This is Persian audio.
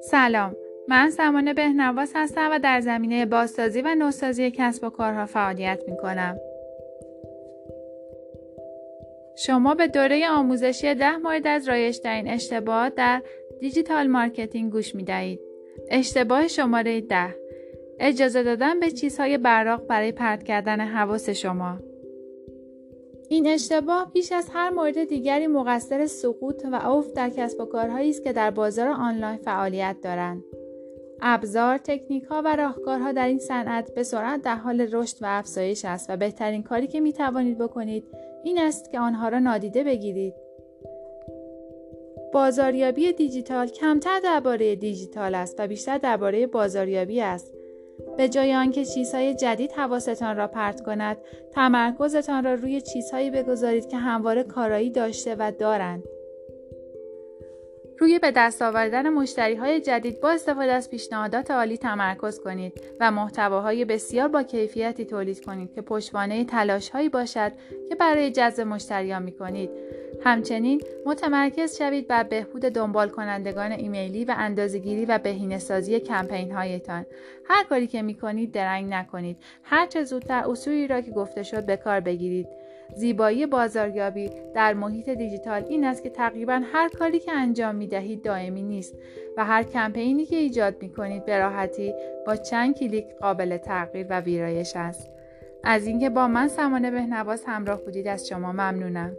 سلام من سمانه بهنواز هستم و در زمینه بازسازی و نوسازی کسب و کارها فعالیت می کنم. شما به دوره آموزشی ده مورد از رایج‌ترین اشتباهات در digital marketing گوش می دهید. اشتباه شماره ده اجازه دادن به چیزهای براق برای پرت کردن حواس شما این اشتباه بیش از هر مورد دیگری مقصر سقوط و افت در کسب و کارهایی است که در بازار آنلاین فعالیت دارند ابزار، تکنیک ها و راهکارها در این صنعت به سرعت در حال رشد و افزایش است و بهترین کاری که می توانید بکنید این است که آنها را نادیده بگیرید. بازاریابی دیجیتال کمتر درباره دیجیتال است و بیشتر درباره بازاریابی است. به جای آنکه چیزهای جدید حواستان را پرت کند، تمرکزتان را روی چیزهایی بگذارید که همواره کارایی داشته و دارند. روی به دست آوردن مشتری های جدید با استفاده از پیشنهادات عالی تمرکز کنید و محتواهای بسیار با کیفیتی تولید کنید که پشتوانه تلاش هایی باشد که برای جذب مشتریان می کنید. همچنین متمرکز شوید بر بهبود دنبال کنندگان ایمیلی و اندازگیری و بهینه‌سازی کمپین هایتان. هر کاری که می کنید درنگ نکنید. هر چه زودتر اصولی را که گفته شد به کار بگیرید. زیبایی بازاریابی در محیط دیجیتال این است که تقریبا هر کاری که انجام می دهید دائمی نیست و هر کمپینی که ایجاد می کنید به راحتی با چند کلیک قابل تغییر و ویرایش است. از اینکه با من سمانه بهنواز همراه بودید از شما ممنونم.